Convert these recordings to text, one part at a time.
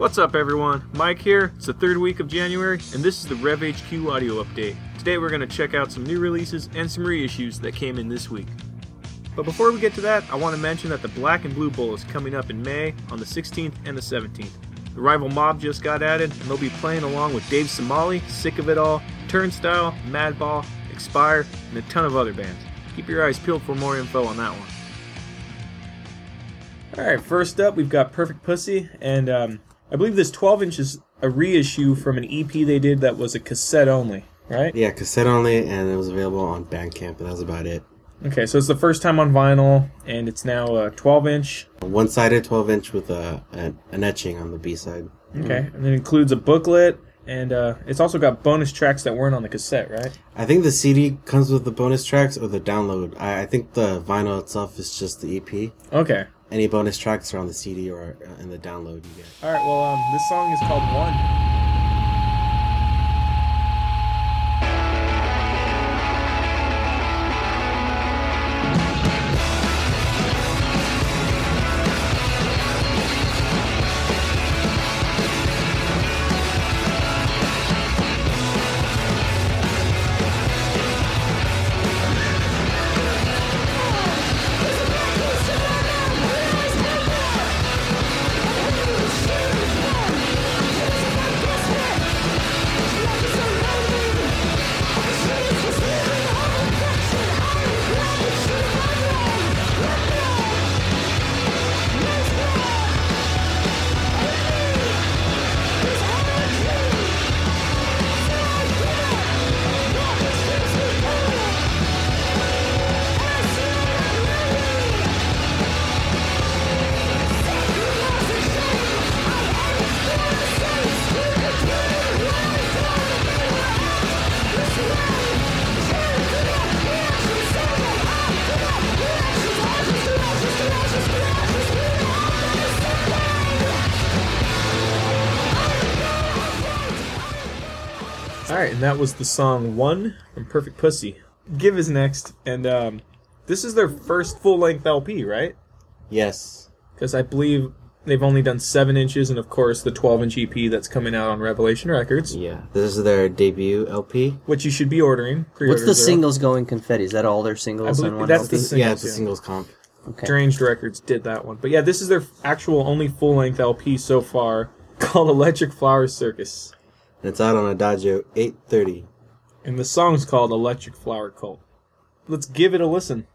What's up, everyone? Mike here. It's the third week of January, and this is the Rev HQ audio update. Today, we're going to check out some new releases and some reissues that came in this week. But before we get to that, I want to mention that the Black and Blue Bowl is coming up in May on the 16th and the 17th. The Rival Mob just got added, and they'll be playing along with Dave Smalley, Sick of It All, Turnstile, Madball, Expire, and a ton of other bands. Keep your eyes peeled for more info on that one. Alright, first up, we've got Perfect Pussy, and um, I believe this 12 inch is a reissue from an EP they did that was a cassette only, right? Yeah, cassette only, and it was available on Bandcamp, but that was about it. Okay, so it's the first time on vinyl, and it's now a 12 inch. One sided 12 inch with a, a, an etching on the B side. Okay, and it includes a booklet, and uh, it's also got bonus tracks that weren't on the cassette, right? I think the CD comes with the bonus tracks or the download. I, I think the vinyl itself is just the EP. Okay. Any bonus tracks are on the CD or uh, in the download you get. All right, well, um, this song is called One. And that was the song One from Perfect Pussy. Give is next, and um, this is their first full length LP, right? Yes. Because I believe they've only done 7 inches, and of course the 12 inch EP that's coming out on Revelation Records, Yeah. This is their debut LP. which you should be ordering. What's the are- singles going confetti? Is that all their singles I on believe one that's LP? the sing- yeah, it's a yeah. singles comp. okay. Deranged Records did that one. But yeah, this is their actual only full length LP so far called Electric Flower Circus. It's out on Adagio 830. And the song's called Electric Flower Cult. Let's give it a listen.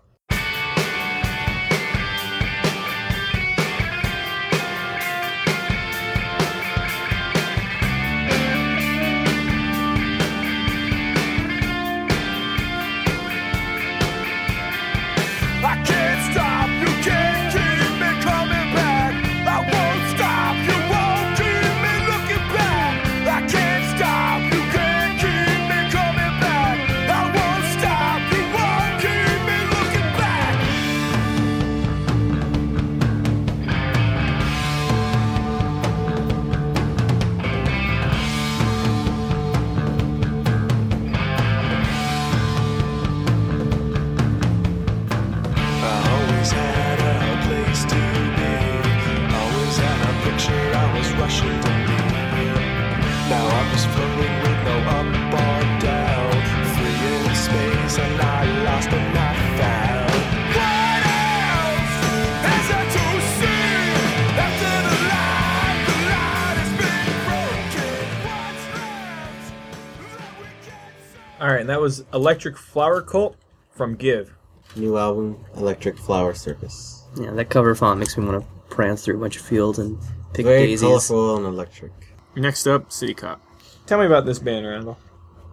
Was Electric Flower Cult from Give. New album, Electric Flower Circus. Yeah, that cover font makes me want to prance through a bunch of fields and pick Very daisies. colorful and electric. Next up, City Cop. Tell me about this band, Randall.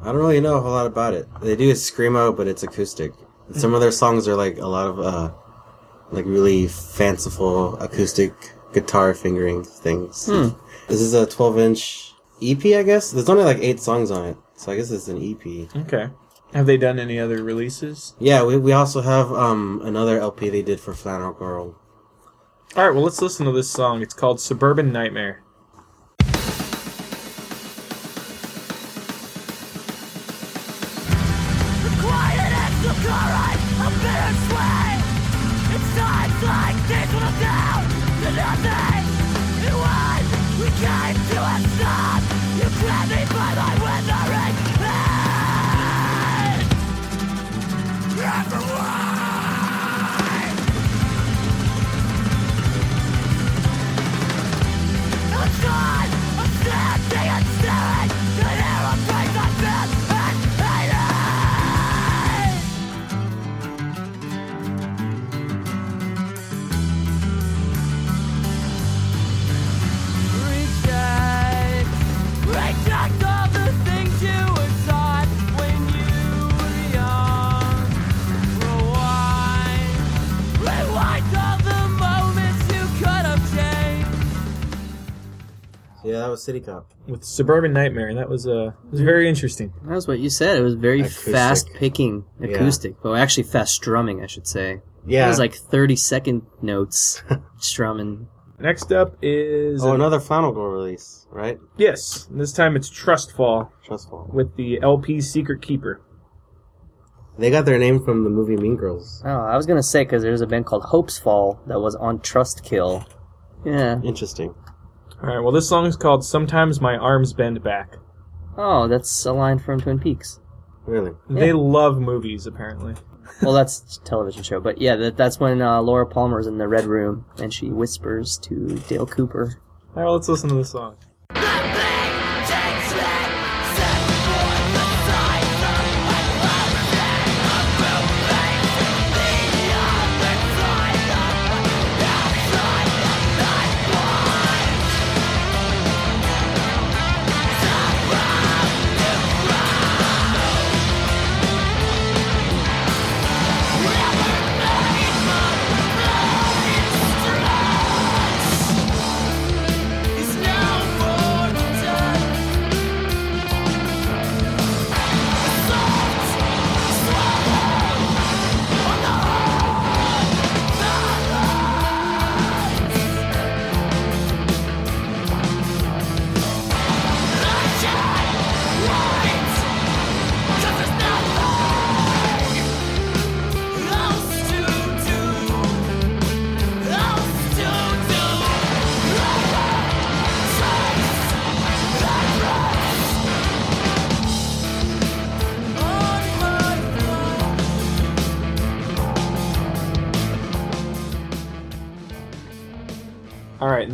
I don't really know a whole lot about it. They do a screamo, but it's acoustic. Some of their songs are like a lot of uh, like really fanciful acoustic guitar fingering things. This is a 12 inch EP, I guess. There's only like eight songs on it, so I guess it's an EP. Okay. Have they done any other releases? Yeah, we, we also have um another LP they did for Flannel Girl. All right, well, let's listen to this song. It's called Suburban Nightmare. Quiet as the current of bitter sway. It's times like this will come down to nothing. And when we came to a stop. You grabbed me that was City Cop. With Suburban Nightmare, and that was uh, was very interesting. That was what you said. It was very Acoustic. fast picking Yeah. acoustic. Well, actually, fast strumming, I should say. Yeah. It was like 30 second notes strumming. Next up is oh, another Final Girl release, right? yes. This time it's Trustfall Trustful. with the LP Secret Keeper. They got their name from the movie Mean Girls. Oh, I was going to say, because there's a band called Hopesfall that was on Trustkill. Yeah. Interesting. All right. Well, this song is called "Sometimes My Arms Bend Back." Oh, that's a line from Twin Peaks. Really? They love movies, apparently. Well, that's a television show, but yeah, that, that's when uh, Laura Palmer's in the red room and she whispers to Dale Cooper. All right. Well, let's listen to the song.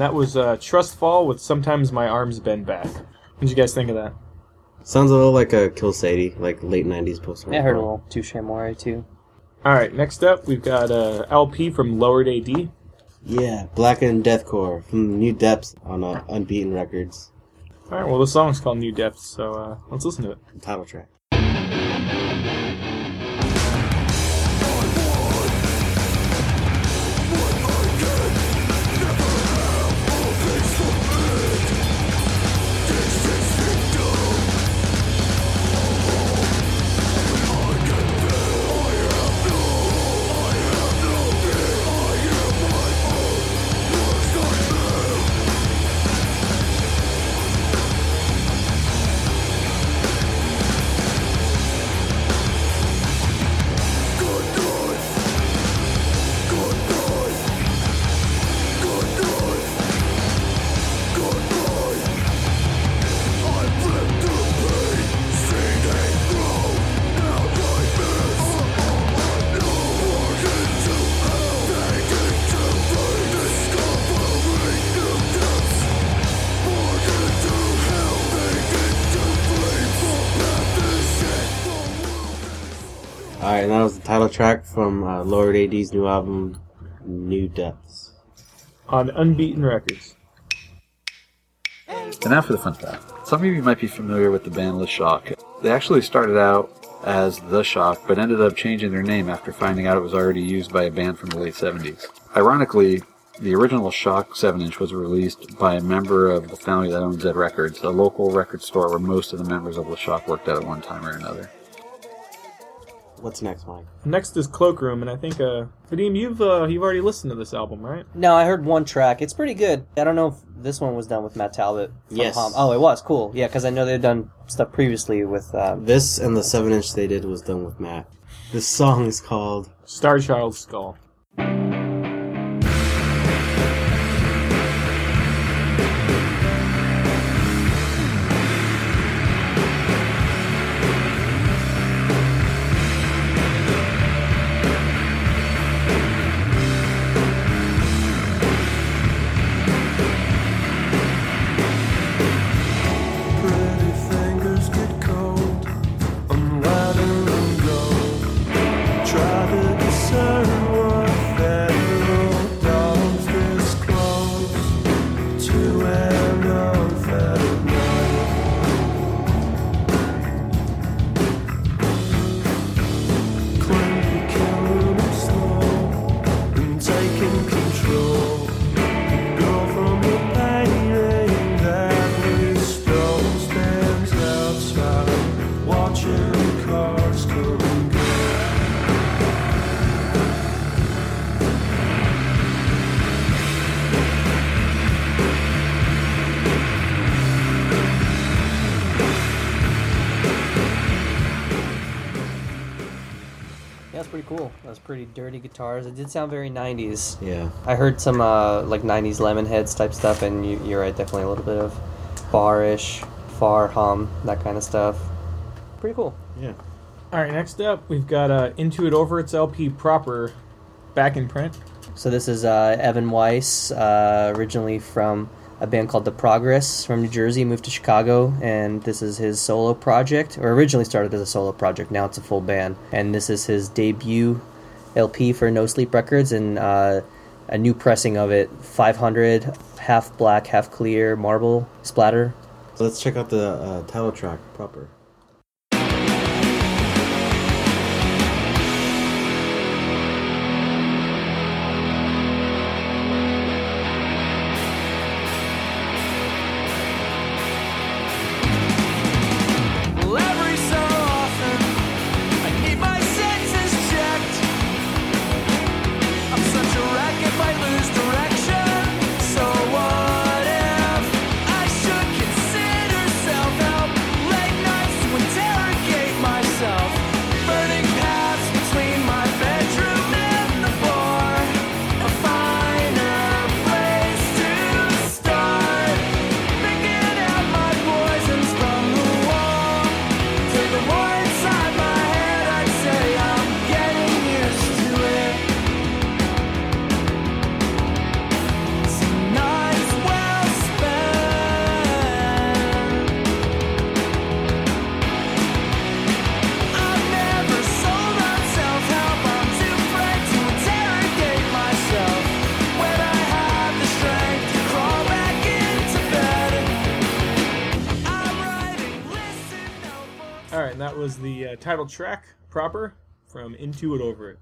That was uh, Trustfall with "Sometimes My Arms Bend Back." What did you guys think of that? Sounds a little like a Kill Sadie, like late '90s post. Yeah, I heard a little Touche Amore too. All right, next up we've got uh, LP from Lowered AD. Yeah, Black and Deathcore from New Depths on uh, Unbeaten Records. All right, well the song's called "New Depths," so uh, let's listen to it. Title track. Alright, and that was the title track from uh, Lord AD's new album, New Depths. On Unbeaten Records. And now for the fun fact. Some of you might be familiar with the band Le Shok. They actually started out as The Shock, but ended up changing their name after finding out it was already used by a band from the late 70s. Ironically, the original Shock 7 inch was released by a member of the family that owns Zed Records, a local record store where most of the members of Le Shok worked at at one time or another. What's next, Mike? Next is Cloakroom, and I think uh, Vadim, you've uh, you've already listened to this album, right? No, I heard one track. It's pretty good. I don't know if this one was done with Matt Talbott. Yes. Hom- Oh, it was cool. Yeah, because I know they've done stuff previously with. Uh, This and the 7 inch they did was done with Matt. This song is called Star Child Skull. Pretty cool. That's pretty dirty guitars. It did sound very 90s. Yeah. I heard some uh, like 90s Lemonheads type stuff, and you, you're right, definitely a little bit of bar-ish, far hum, that kind of stuff. Pretty cool. Yeah. All right, next up, we've got uh, Into It Over Its LP proper back in print. So this is uh, Evan Weiss, uh, originally from a band called The Progress from New Jersey, moved to Chicago, and this is his solo project, or originally started as a solo project. Now it's a full band, and this is his debut LP for No Sleep Records, and uh, a new pressing of it, 500, half black, half clear, marble splatter. So let's check out the uh, title track proper. The uh, title track proper from Into It Over It.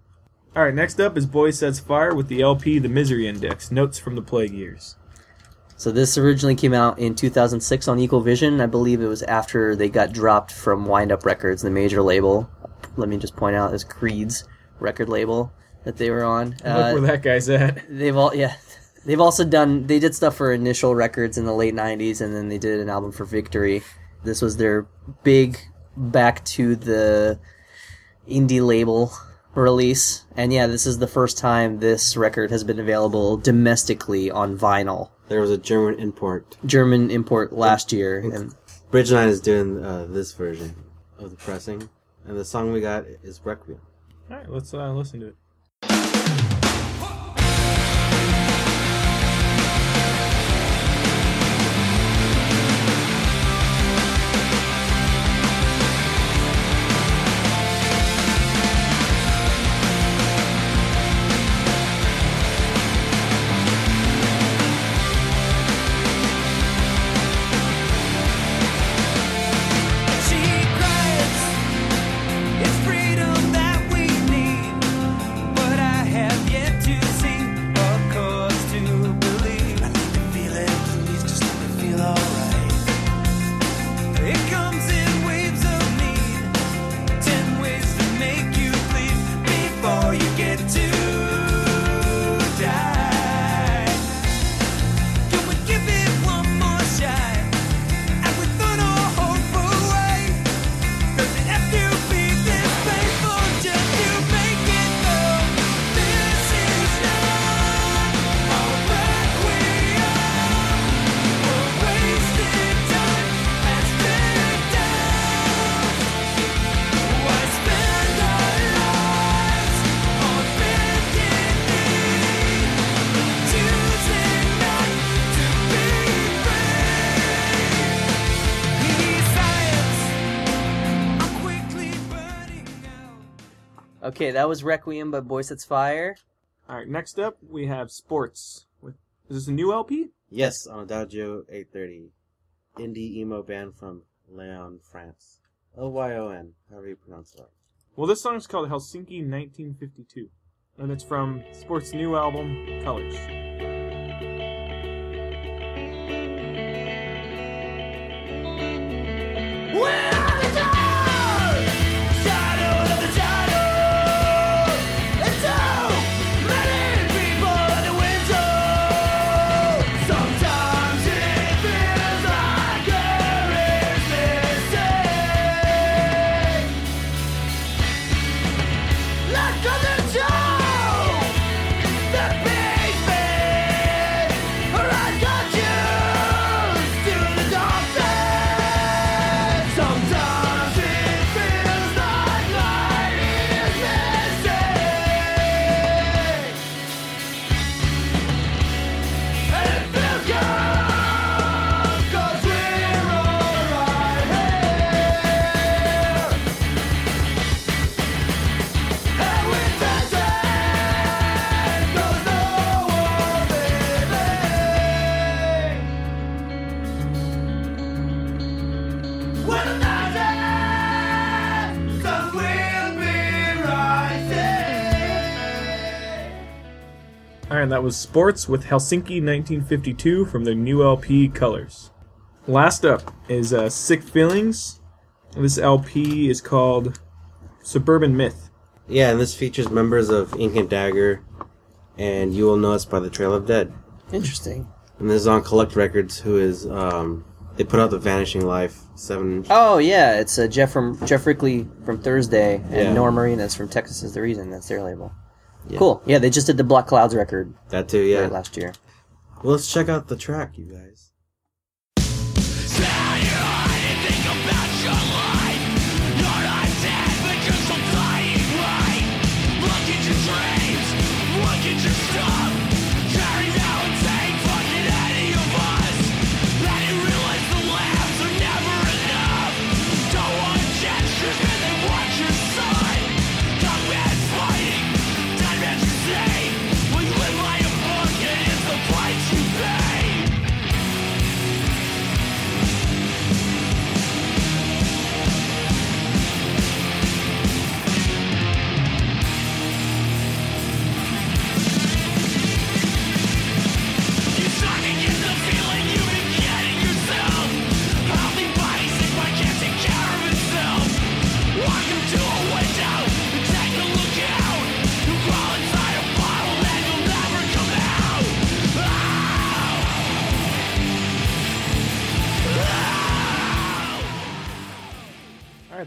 All right, next up is Boy Sets Fire with the LP The Misery Index Notes from the Plague Years. So this originally came out in 2006 on Equal Vision. I believe it was after they got dropped from Wind Up Records, the major label. Let me just point out this Creed's record label that they were on. Look Uh, where that guy's at. they've all yeah, they've also done they did stuff for Initial Records in the late 90s, and then they did an album for Victory. This was their big back to the indie label release, and yeah, this is the first time this record has been available domestically on vinyl. There was a German import. German import last year, and Bridge Nine is doing uh, this version of the pressing, and the song we got is Requiem. All right, let's uh, listen to it. Okay, that was Requiem by Boy Sets Fire. All right, next up we have Sports. With is this a new LP? Yes, on Adagio 830, indie emo band from Lyon, France. L Y O N, however you pronounce that. Well, this song is called Helsinki 1952. and it's from Sport's new album, Colors. Sometimes Alright, that was Sports with Helsinki 1952 from their new LP Colors. Last up is uh, Sick Feelings. This LP is called Suburban Myth. Yeah, and this features members of Ink and Dagger, and You Will Know Us by the Trail of Dead. Interesting. And this is on Collect Records, who is um, they put out the Vanishing Life seven. Oh yeah, it's uh, Jeff from Geoff Rickly from Thursday and Yeah. Norm Arenas from Texas is the reason. That's their label. Yeah. Cool. Yeah, they just did the Black Clouds record That too, yeah. right last year. Well, let's check out the track, you guys.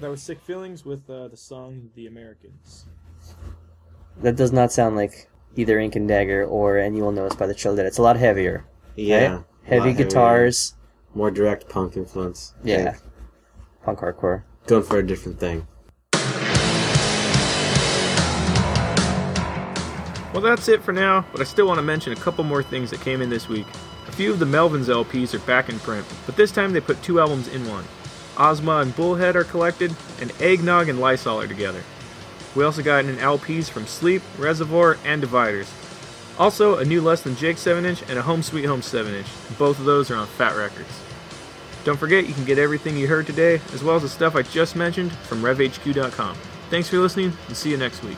That was Sick Feelings with uh, the song The Americans. That does not sound like either Ink and Dagger or And You Will Know Us by the Chill Dead. It's a lot heavier. Yeah. right? a lot Heavy heavier, guitars. More direct punk influence. Yeah. Like, Punk hardcore. going for a different thing. Well, that's it for now, but I still want to mention a couple more things that came in this week. A few of the Melvins LPs are back in print, but this time they put two albums in one. Ozma and Bullhead are collected, and Eggnog and Lysol are together. We also got an LPs from Sleep, Reservoir, and Dividers. Also, a new Less Than Jake 7 inch and a Home Sweet Home 7 inch. Both of those are on Fat Records. Don't forget, you can get everything you heard today, as well as the stuff I just mentioned, from RevHQ.com. Thanks for listening, and see you next week.